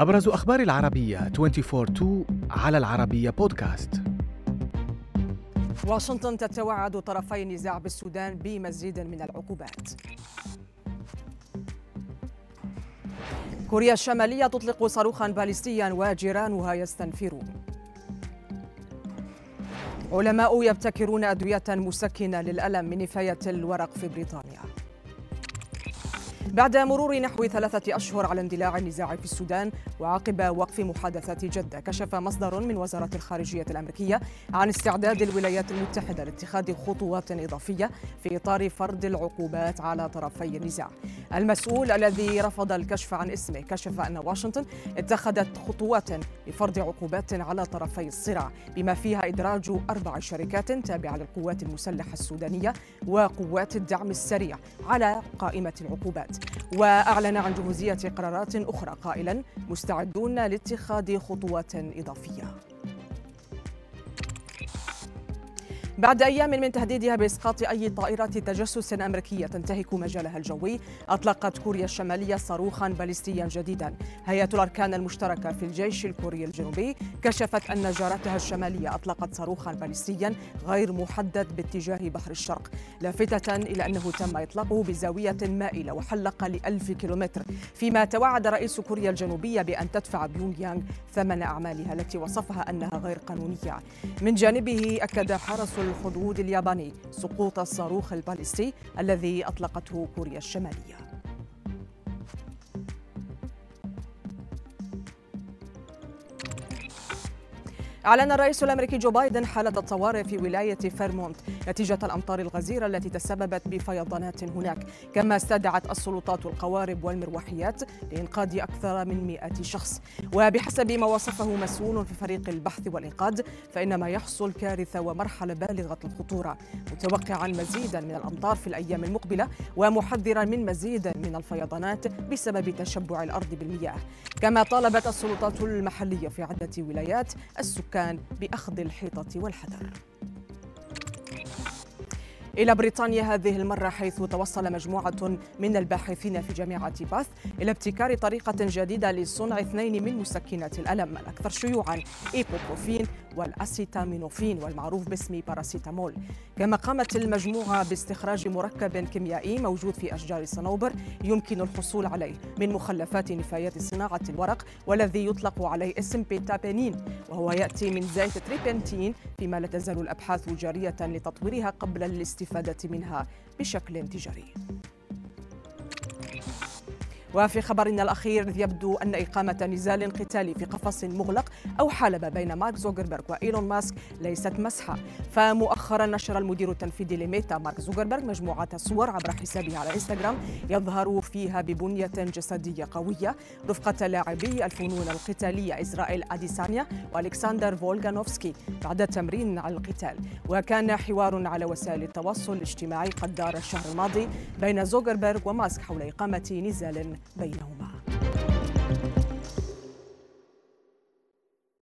أبرز أخبار العربية 24 على العربية بودكاست. واشنطن تتوعد طرفي النزاع بالسودان بمزيد من العقوبات. كوريا الشمالية تطلق صاروخا باليستيا وجيرانها يستنفرون. علماء يبتكرون أدوية مسكنة للألم من نفاية الورق في بريطانيا. بعد مرور نحو ثلاثة أشهر على اندلاع النزاع في السودان وعقب وقف محادثات جدة كشف مصدر من وزارة الخارجية الأمريكية عن استعداد الولايات المتحدة لاتخاذ خطوات إضافية في إطار فرض العقوبات على طرفي النزاع. المسؤول الذي رفض الكشف عن اسمه. كشف أن واشنطن اتخذت خطوات لفرض عقوبات على طرفي الصراع بما فيها إدراج أربع شركات تابعة للقوات المسلحة السودانية وقوات الدعم السريع على قائمة العقوبات. وأعلن عن جهوزية قرارات أخرى قائلا مستعدون لاتخاذ خطوات إضافية. بعد أيام من تهديدها بإسقاط أي طائرة تجسس أمريكية تنتهك مجالها الجوي أطلقت كوريا الشمالية صاروخا باليستيا جديدا. هيئة الأركان المشتركة في الجيش الكوري الجنوبي كشفت أن جارتها الشمالية أطلقت صاروخا باليستيا غير محدد باتجاه بحر الشرق لافتة إلى أنه تم إطلاقه بزاوية مائلة وحلق لألف كيلومتر. فيما توعد رئيس كوريا الجنوبية بأن تدفع بيونغ يانغ ثمن أعمالها التي وصفها أنها غير قانونية. من جانبه أكد حرس الحدود الياباني سقوط الصاروخ الباليستي الذي أطلقته كوريا الشمالية. أعلن الرئيس الأمريكي جو بايدن حالة الطوارئ في ولاية فيرمونت نتيجة الأمطار الغزيرة التي تسببت بفيضانات هناك. كما استدعت السلطات القوارب والمروحيات لإنقاذ أكثر من 100 شخص. وبحسب ما وصفه مسؤول في فريق البحث والإنقاذ فإن ما يحصل كارثة ومرحلة بالغة الخطورة. متوقعا مزيدا من الأمطار في الأيام المقبلة ومحذرا من مزيد من الفيضانات بسبب تشبع الأرض بالمياه. كما طالبت السلطات المحلية في عدة ولايات السكان السكان بأخذ الحيطة والحذر. إلى بريطانيا هذه المرة حيث توصل مجموعة من الباحثين في جامعة باث إلى ابتكار طريقة جديدة لصنع اثنين من مسكنات الألم الأكثر شيوعا إيبوبروفين والأسيتامينوفين والمعروف باسم باراسيتامول. كما قامت المجموعة باستخراج مركب كيميائي موجود في أشجار الصنوبر يمكن الحصول عليه من مخلفات نفايات صناعة الورق والذي يطلق عليه اسم بيتابينين وهو يأتي من زيت تريبنتين فيما لا تزال الأبحاث جارية لتطويرها قبل الاستفادة منها بشكل تجاري. وفي خبرنا الأخير يبدو أن إقامة نزال قتالي في قفص مغلق أو حلبة بين مارك زوكربيرغ وإيلون ماسك ليست مسحة. فمؤخرا نشر المدير التنفيذي لميتا مارك زوكربيرغ مجموعة صور عبر حسابه على إنستغرام يظهر فيها ببنية جسدية قوية رفقة لاعبي الفنون القتالية إسرائيل أديسانيا وألكسندر فولغانوفسكي بعد تمرين على القتال. وكان حوار على وسائل التواصل الاجتماعي قد دار الشهر الماضي بين زوكربيرغ وماسك حول إقامة نزال 但你不要买。